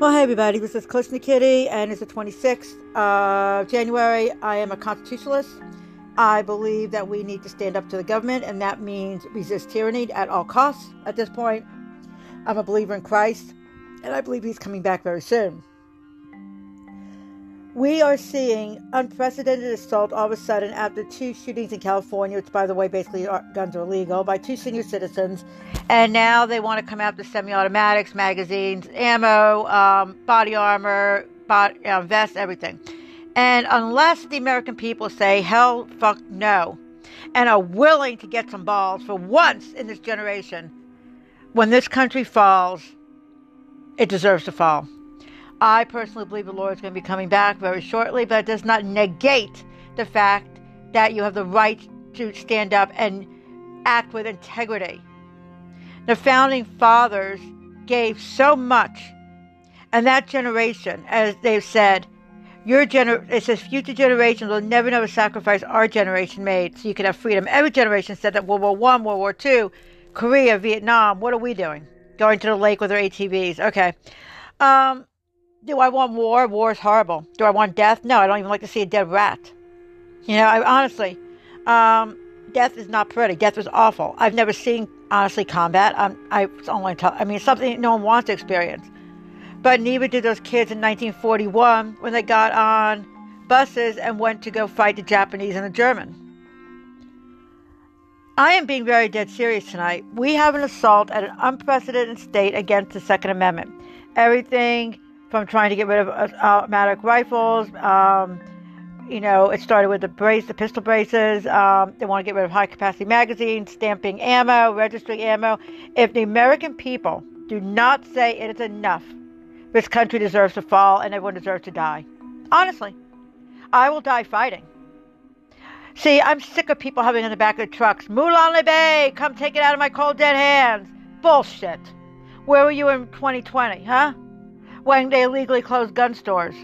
Well, hey everybody, this is Kushna Kitty, and it's the 26th of January. I am a constitutionalist. I believe that we need to stand up to the government, and that means resist tyranny at all costs. At this point, I'm a believer in Christ, and I believe he's coming back very soon. We are seeing unprecedented assault all of a sudden after two shootings in California, which, by the way, basically are, guns are illegal, by two senior citizens. And now they want to come after semi automatics, magazines, ammo, um, body armor, uh, vests, everything. And unless the American people say, hell, fuck no, and are willing to get some balls for once in this generation, when this country falls, it deserves to fall. I personally believe the Lord is going to be coming back very shortly, but it does not negate the fact that you have the right to stand up and act with integrity. The founding fathers gave so much, and that generation, as they've said, your gener- it says future generations will never know the sacrifice our generation made so you can have freedom. Every generation said that World War One, World War Two, Korea, Vietnam. What are we doing? Going to the lake with our ATVs. Okay. Um, do I want war? War is horrible. Do I want death? No, I don't even like to see a dead rat. You know, I honestly, um, death is not pretty. Death was awful. I've never seen honestly combat. Um, I only tell. I mean, something no one wants to experience. But neither did those kids in 1941 when they got on buses and went to go fight the Japanese and the German. I am being very dead serious tonight. We have an assault at an unprecedented state against the Second Amendment. Everything from trying to get rid of uh, automatic rifles. Um, you know, it started with the brace, the pistol braces. Um, they want to get rid of high capacity magazines, stamping ammo, registering ammo. If the American people do not say it is enough, this country deserves to fall and everyone deserves to die. Honestly, I will die fighting. See, I'm sick of people having in the back of the trucks, Molon Labe, come take it out of my cold dead hands. Bullshit. Where were you in 2020, huh? When they illegally closed gun stores.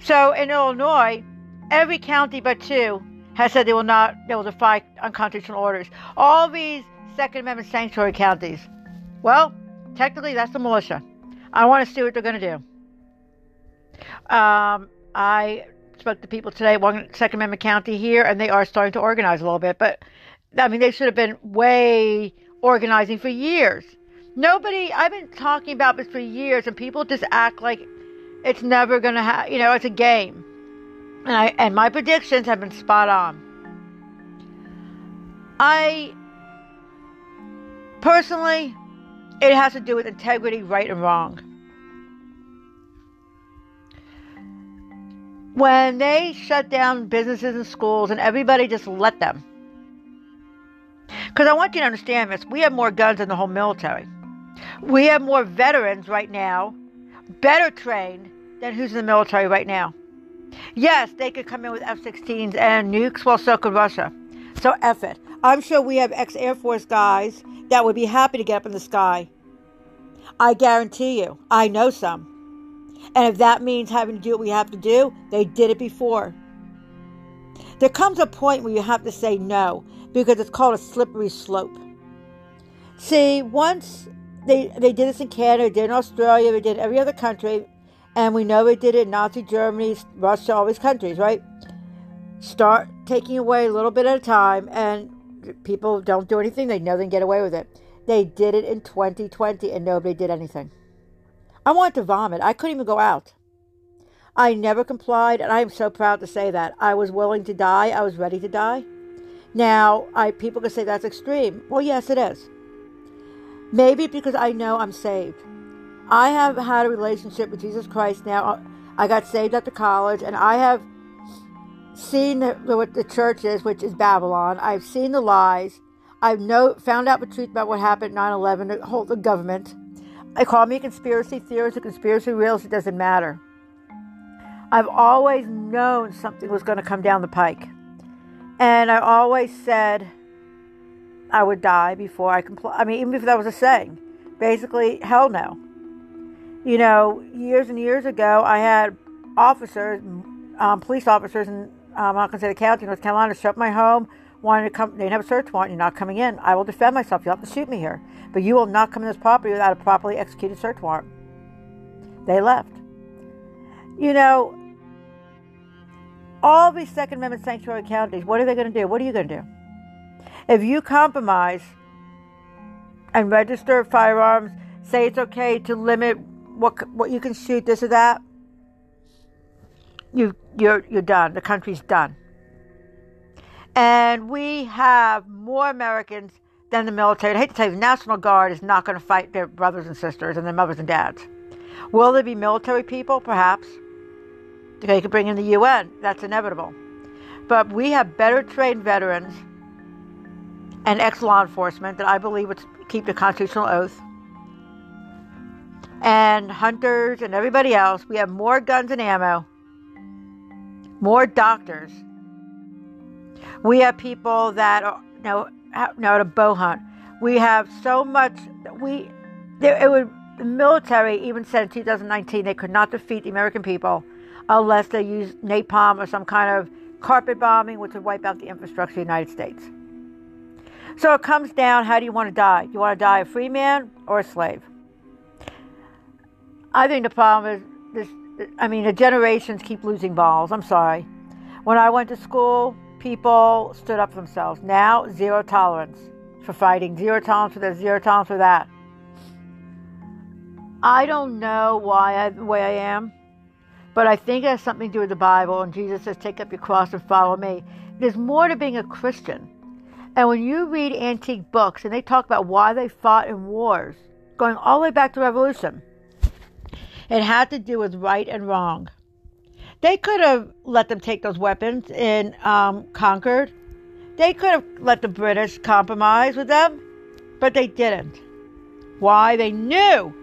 So in Illinois, every county but two has said they will not they will defy unconstitutional orders. All these Second Amendment sanctuary counties. Well, technically that's the militia. I want to see what they're going to do. Um, I spoke to people today, one Second Amendment county here, and they are starting to organize a little bit. But I mean, they should have been way organizing for years. Nobody, I've been talking about this for years, and people just act like it's never going to happen. You know, it's a game. And, I, and my predictions have been spot on. I personally, it has to do with integrity, right and wrong. When they shut down businesses and schools and everybody just let them. Because I want you to understand this we have more guns than the whole military. We have more veterans right now, better trained than who's in the military right now. Yes, they could come in with F 16s and nukes, well, so could Russia. So F it. I'm sure we have ex Air Force guys that would be happy to get up in the sky. I guarantee you, I know some. And if that means having to do what we have to do, they did it before. There comes a point where you have to say no because it's called a slippery slope. See, once they they did this in Canada, they did in Australia, they did every other country, and we know they did it in Nazi Germany, Russia, all these countries, right? Start taking away a little bit at a time, and people don't do anything. They know they can get away with it. They did it in 2020, and nobody did anything. I wanted to vomit. I couldn't even go out. I never complied, and I am so proud to say that. I was willing to die. I was ready to die. Now, I people can say that's extreme. Well, yes, it is. Maybe because I know I'm saved. I have had a relationship with Jesus Christ now. I got saved after college, and I have seen the, what the church is, which is Babylon. I've seen the lies. I've know, found out the truth about what happened 9 11, the whole the government. They call me a conspiracy theorist, a conspiracy realist, it doesn't matter. I've always known something was going to come down the pike. And I always said, I would die before I comply. I mean, even if that was a saying, basically, hell no. You know, years and years ago, I had officers, um, police officers, and um, the county, North Carolina, shut my home, wanted to come. They didn't have a search warrant. You're not coming in. I will defend myself. You'll have to shoot me here, but you will not come in this property without a properly executed search warrant. They left. You know, all these Second Amendment sanctuary counties, what are they going to do? What are you going to do? If you compromise and register firearms, say it's okay to limit what what you can shoot, this or that, you you're you're done. The country's done. And we have more Americans than the military. I hate to tell you, the National Guard is not going to fight their brothers and sisters and their mothers and dads. Will there be military people? Perhaps. They could bring in the UN. That's inevitable. But we have better trained veterans and ex law enforcement that I believe would keep the constitutional oath. And hunters and everybody else. We have more guns and ammo, more doctors. We have people that know, know how to bow hunt. We have so much. We, it would the military even said in 2019 they could not defeat the American people unless they used napalm or some kind of carpet bombing, which would wipe out the infrastructure of the United States. So it comes down how do you want to die? You want to die a free man or a slave? I think the problem is this I mean, the generations keep losing balls. I'm sorry. When I went to school, people stood up for themselves. Now, zero tolerance for fighting, zero tolerance for this, zero tolerance for that. I don't know why I, the way I am. But I think it has something to do with the Bible, and Jesus says, Take up your cross and follow me. There's more to being a Christian. And when you read antique books and they talk about why they fought in wars, going all the way back to Revolution, it had to do with right and wrong. They could have let them take those weapons and um, conquered. They could have let the British compromise with them, but they didn't. Why? They knew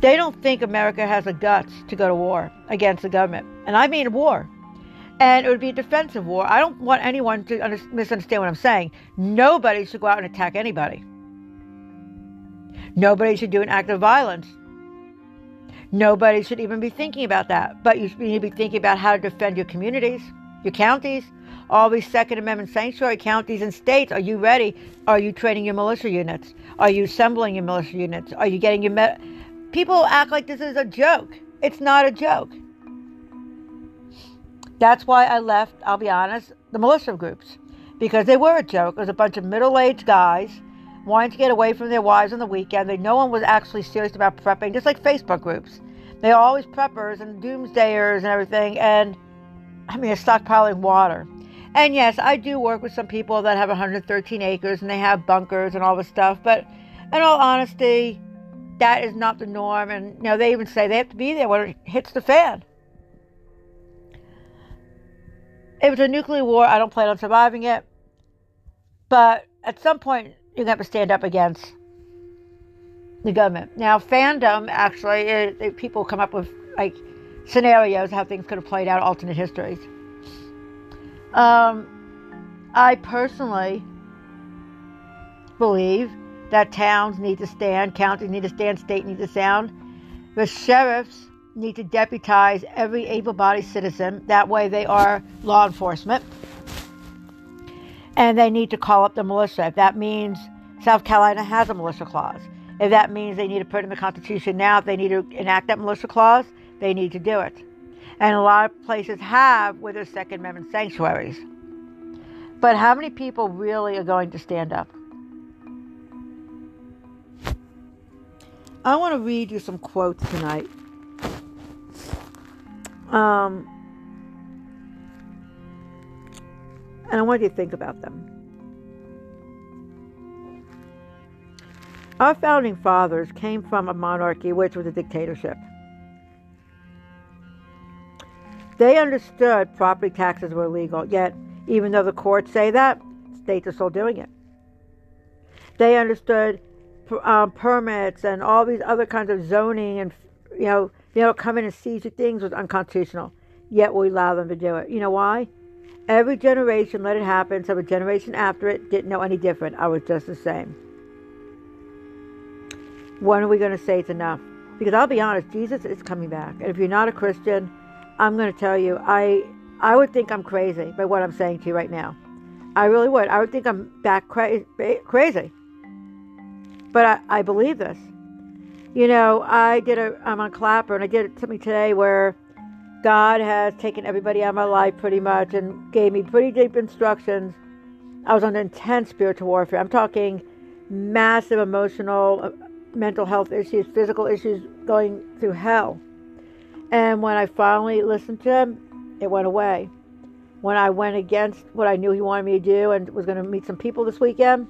they don't think America has the guts to go to war against the government. And I mean war. And it would be a defensive war. I don't want anyone to under- misunderstand what I'm saying. Nobody should go out and attack anybody. Nobody should do an act of violence. Nobody should even be thinking about that. But you need to be thinking about how to defend your communities, your counties, all these Second Amendment sanctuary counties and states. Are you ready? Are you training your militia units? Are you assembling your militia units? Are you getting your me- People act like this is a joke. It's not a joke. That's why I left, I'll be honest, the militia groups. Because they were a joke. It was a bunch of middle aged guys wanting to get away from their wives on the weekend. They, no one was actually serious about prepping, just like Facebook groups. They are always preppers and doomsdayers and everything. And I mean, stockpiling water. And yes, I do work with some people that have 113 acres and they have bunkers and all this stuff. But in all honesty, that is not the norm. And you know, they even say they have to be there when it hits the fan. If it's a nuclear war, I don't plan on surviving it. But at some point, you're going to have to stand up against the government. Now, fandom actually, it, it, people come up with like scenarios how things could have played out, alternate histories. Um, I personally believe that towns need to stand, counties need to stand, state needs to stand. The sheriffs need to deputize every able bodied citizen. That way they are law enforcement. And they need to call up the militia. If that means South Carolina has a militia clause, if that means they need to put in the Constitution now, if they need to enact that militia clause, they need to do it. And a lot of places have with their Second Amendment sanctuaries. But how many people really are going to stand up? I want to read you some quotes tonight. Um, and I want you to think about them. Our founding fathers came from a monarchy which was a dictatorship. They understood property taxes were illegal, yet, even though the courts say that, states are still doing it. They understood um, permits and all these other kinds of zoning and you know you know come in and seize your things was unconstitutional. Yet we allow them to do it. You know why? Every generation let it happen, so the generation after it didn't know any different. I was just the same. When are we going to say it's enough? Because I'll be honest, Jesus is coming back, and if you're not a Christian, I'm going to tell you, I I would think I'm crazy by what I'm saying to you right now. I really would. I would think I'm back cra- crazy. But I, I believe this. You know, I did a, I'm on Clapper, and I did something today where God has taken everybody out of my life pretty much and gave me pretty deep instructions. I was on intense spiritual warfare. I'm talking massive emotional, uh, mental health issues, physical issues, going through hell. And when I finally listened to him, it went away. When I went against what I knew he wanted me to do and was going to meet some people this weekend,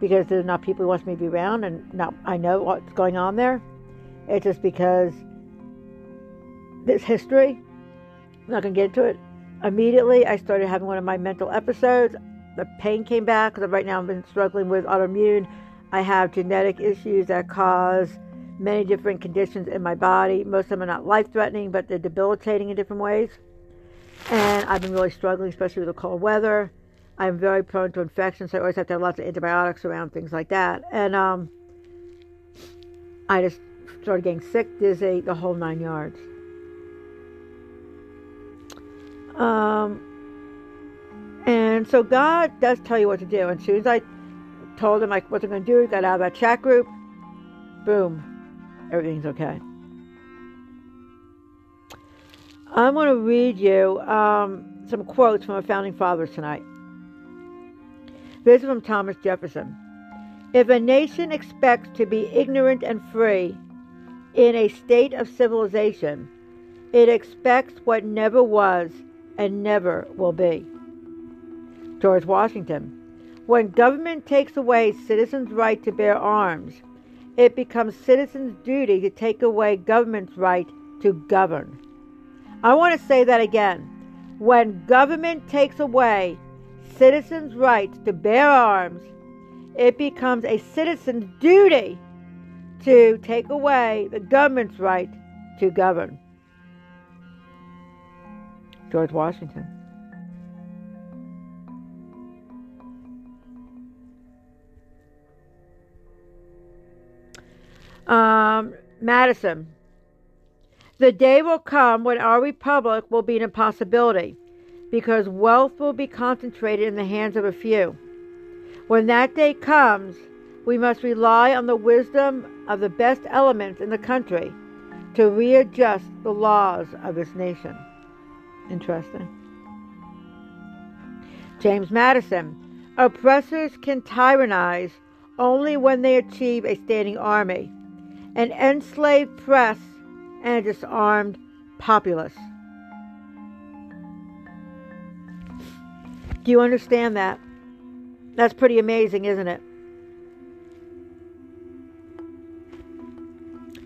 because there's not people who wants me to be around, and now I know what's going on there. It's just because this history. I'm not to get into it. Immediately, I started having one of my mental episodes. The pain came back because right now I've been struggling with autoimmune. I have genetic issues that cause many different conditions in my body. Most of them are not life threatening, but they're debilitating in different ways. And I've been really struggling, especially with the cold weather. I'm very prone to infections, so I always have to have lots of antibiotics around, things like that. And um, I just started getting sick, dizzy, the whole nine yards. Um, and so God does tell you what to do. And as soon as I told him like what I'm going to do, got out of that chat group, boom, everything's okay. I'm going to read you um, some quotes from our founding fathers tonight. This is from Thomas Jefferson. If a nation expects to be ignorant and free in a state of civilization, it expects what never was and never will be. George Washington. When government takes away citizens' right to bear arms, it becomes citizens' duty to take away government's right to govern. I want to say that again. When government takes away citizens' rights to bear arms, it becomes a citizen's duty to take away the government's right to govern. George Washington. Um, Madison. The day will come when our republic will be an impossibility because wealth will be concentrated in the hands of a few. When that day comes, we must rely on the wisdom of the best elements in the country to readjust the laws of this nation. Interesting. James Madison. Oppressors can tyrannize only when they achieve a standing army, an enslaved press, and a disarmed populace. Do you understand that? That's pretty amazing, isn't it?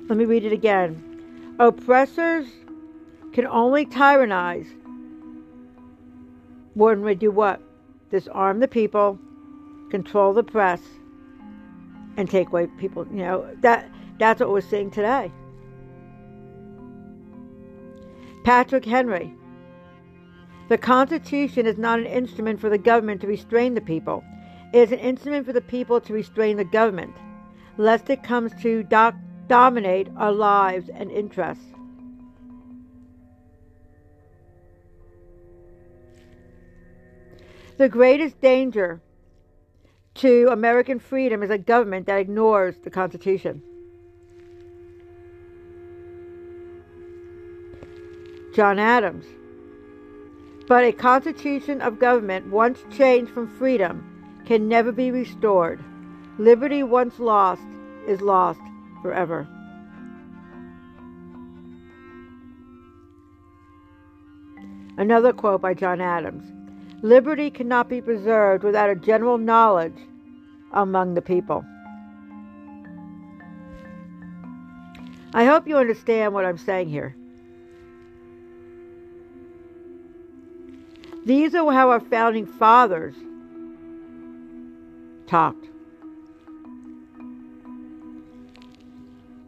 Let me read it again. Oppressors can only tyrannize when we do what? Disarm the people, control the press, and take away people. You know that that's what we're seeing today. Patrick Henry. The Constitution is not an instrument for the government to restrain the people. It is an instrument for the people to restrain the government, lest it comes to dominate our lives and interests. The greatest danger to American freedom is a government that ignores the Constitution. John Adams. But a constitution of government once changed from freedom can never be restored. Liberty once lost is lost forever. Another quote by John Adams Liberty cannot be preserved without a general knowledge among the people. I hope you understand what I'm saying here. These are how our founding fathers talked.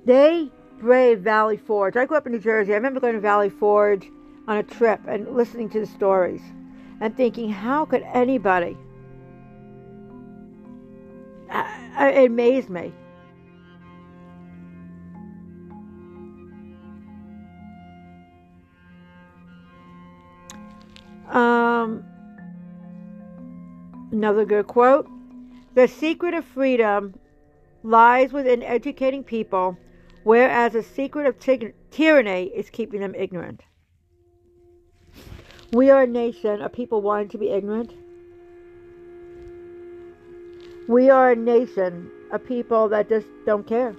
They braved Valley Forge. I grew up in New Jersey. I remember going to Valley Forge on a trip and listening to the stories and thinking, how could anybody? It amazed me. Um, another good quote The secret of freedom lies within educating people, whereas the secret of ty- tyranny is keeping them ignorant. We are a nation of people wanting to be ignorant. We are a nation of people that just don't care.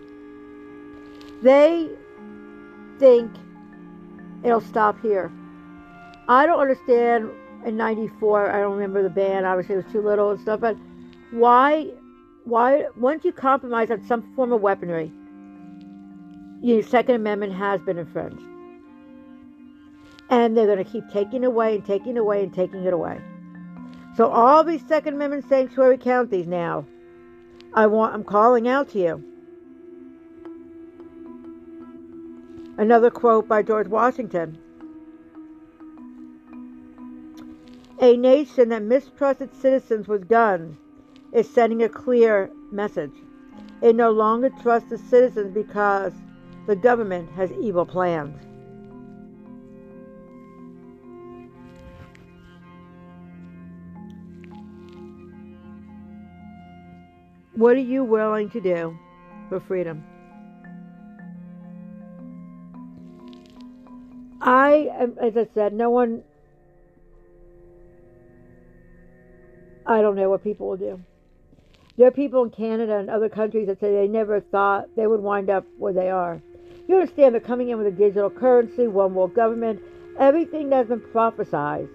They think it'll stop here. I don't understand in 94, I don't remember the band, obviously it was too little and stuff, but why, why, once you compromise on some form of weaponry, the Second Amendment has been infringed. And they're going to keep taking away and taking away and taking it away. So all these Second Amendment sanctuary counties now, I want, I'm calling out to you. Another quote by George Washington. A nation that mistrusts its citizens with guns is sending a clear message. It no longer trusts the citizens because the government has evil plans. What are you willing to do for freedom? I, as I said, no one I don't know what people will do. There are people in Canada and other countries that say they never thought they would wind up where they are. You understand they're coming in with a digital currency, one world government, everything that's been prophesied,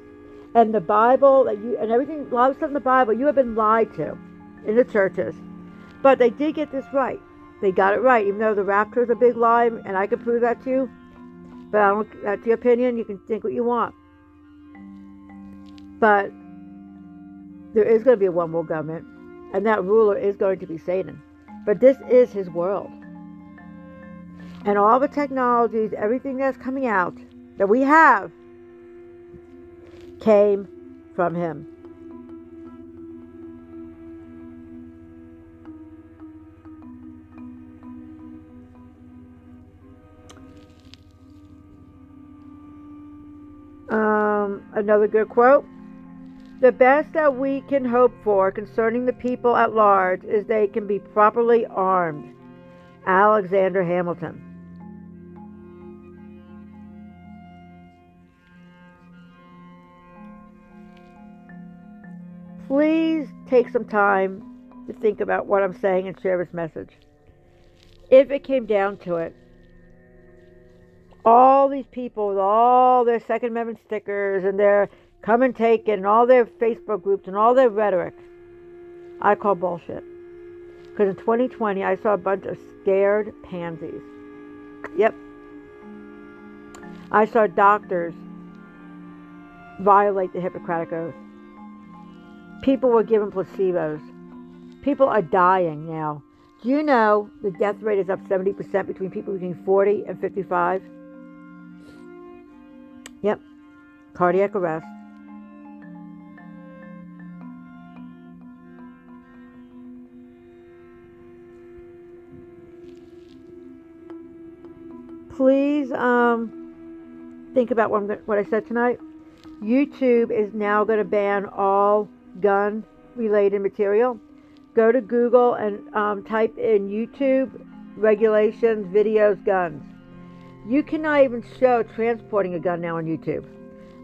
and the Bible you and everything, a lot of stuff in the Bible you have been lied to in the churches. But they did get this right. They got it right, even though the rapture is a big lie, and I can prove that to you. But I don't. That's your opinion. You can think what you want. But there is going to be a one world government, and that ruler is going to be Satan. But this is his world. And all the technologies, everything that's coming out that we have, came from him. Um, another good quote. The best that we can hope for concerning the people at large is they can be properly armed. Alexander Hamilton. Please take some time to think about what I'm saying and share this message. If it came down to it, all these people with all their Second Amendment stickers and their come and take it and all their Facebook groups and all their rhetoric, I call bullshit. Because in 2020, I saw a bunch of scared pansies. Yep. I saw doctors violate the Hippocratic Oath. People were given placebos. People are dying now. Do you know the death rate is up 70% between people between 40 and 55? Yep. Cardiac arrest. Please um, think about what, I'm, what I said tonight. YouTube is now going to ban all gun related material. Go to Google and um, type in YouTube regulations, videos, guns. You cannot even show transporting a gun now on YouTube.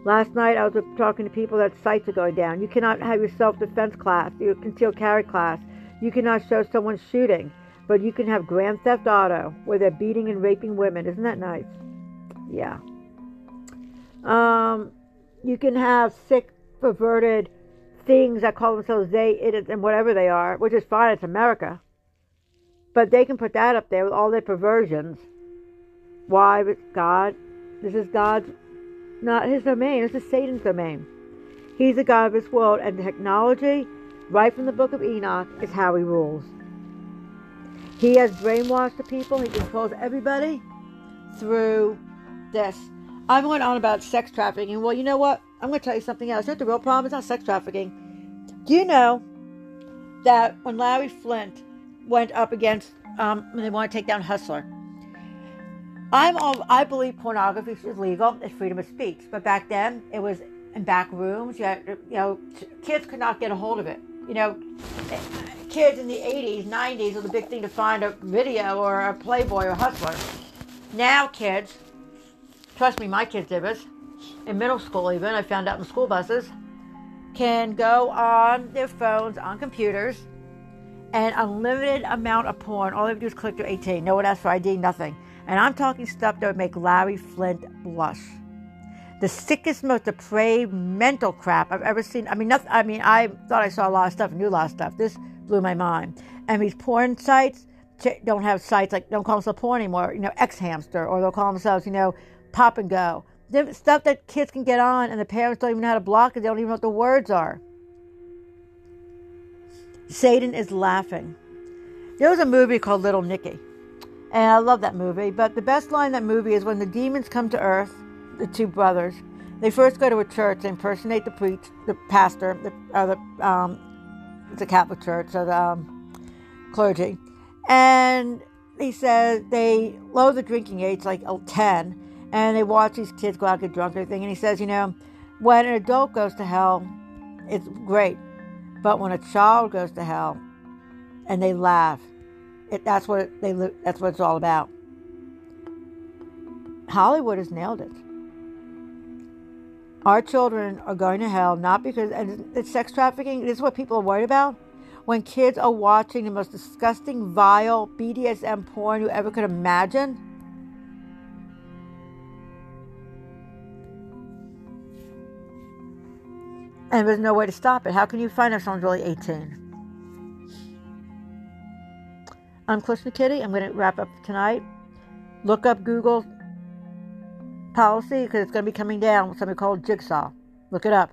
Last night I was talking to people that sites are going down. You cannot have your self defense class, your concealed carry class. You cannot show someone shooting. But you can have Grand Theft Auto where they're beating and raping women. Isn't that nice? Yeah. Um, you can have sick, perverted things that call themselves they, it, and whatever they are, which is fine. It's America. But they can put that up there with all their perversions. Why? God, this is God's, not his domain. This is Satan's domain. He's the God of this world, and technology, right from the book of Enoch, is how he rules. He has brainwashed the people. He controls everybody through this. I'm going on about sex trafficking. Well, you know what? I'm going to tell you something else. You know the real problem is not sex trafficking. Do you know that when Larry Flynt went up against, um, when they want to take down Hustler, I'm all, I believe pornography is legal. It's freedom of speech. But back then, it was in back rooms. You, had, you know, kids could not get a hold of it. You know, kids in the 80s, 90s it was a big thing to find a video or a Playboy or a Hustler. Now, kids, trust me, my kids did this. In middle school, even, I found out in school buses, can go on their phones, on computers, and unlimited amount of porn. All they have to do is click through 18. No one asks for ID, nothing. And I'm talking stuff that would make Larry Flynt blush. The sickest, most depraved mental crap I've ever seen. I mean, nothing, I mean, I thought I saw a lot of stuff, knew a lot of stuff. This blew my mind. And these porn sites don't have sites like don't call themselves porn anymore. You know, xHamster, or they'll call themselves, you know, Pop and Go. Stuff that kids can get on, and the parents don't even know how to block it. They don't even know what the words are. Satan is laughing. There was a movie called Little Nicky, and I love that movie. But the best line in that movie is when the demons come to Earth, the two brothers. They first go to a church, they impersonate the preach, the pastor, the, uh, the um, a Catholic church, so the um, clergy, and he says they lower the drinking age like 10, and they watch these kids go out and get drunk and everything. And he says, you know, when an adult goes to hell, it's great. But when a child goes to hell and they laugh, it, that's what they that's what it's all about. Hollywood has nailed it. Our children are going to hell not because and it's sex trafficking. This is what people are worried about. When kids are watching the most disgusting, vile BDSM porn you ever could imagine. And there's no way to stop it. How can you find out someone's really 18? I'm Klishna Kitty. I'm going to wrap up tonight. Look up Google policy because it's going to be coming down with something called Jigsaw. Look it up.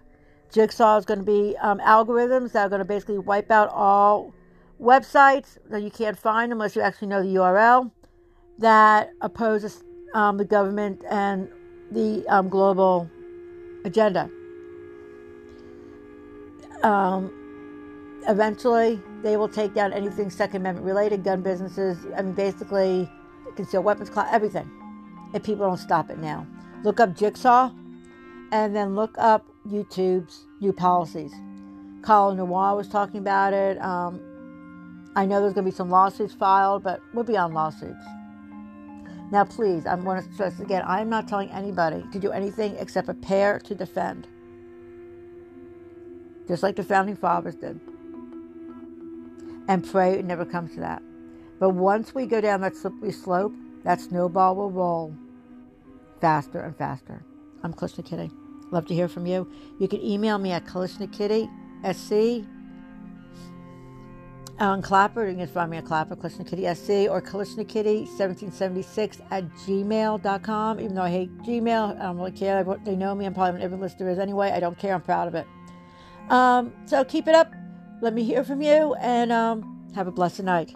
Jigsaw is going to be um, algorithms that are going to basically wipe out all websites that you can't find unless you actually know the URL that opposes um, the government and the um, global agenda um, eventually they will take down anything Second Amendment related, gun businesses, I mean, basically concealed weapons, everything. If people don't stop it now, look up Jigsaw, and then look up YouTube's new policies. Colion Noir was talking about it. Um, I know there's going to be some lawsuits filed, but we'll be on lawsuits. Now, please, I want to stress again I am not telling anybody to do anything except prepare to defend just like the founding fathers did. And pray it never comes to that. But once we go down that slippery slope, that snowball will roll faster and faster. I'm Klishna Kitty. Love to hear from you. You can email me at Klishna Kitty, SC, on Clapper. You can find me at Clapper, Klishna Kitty SC, or Klishna Kitty 1776 at gmail.com. Even though I hate Gmail, I don't really care. They know me. I'm probably every list there is anyway. I don't care. I'm proud of it. Um, so keep it up. Let me hear from you and um, have a blessed night.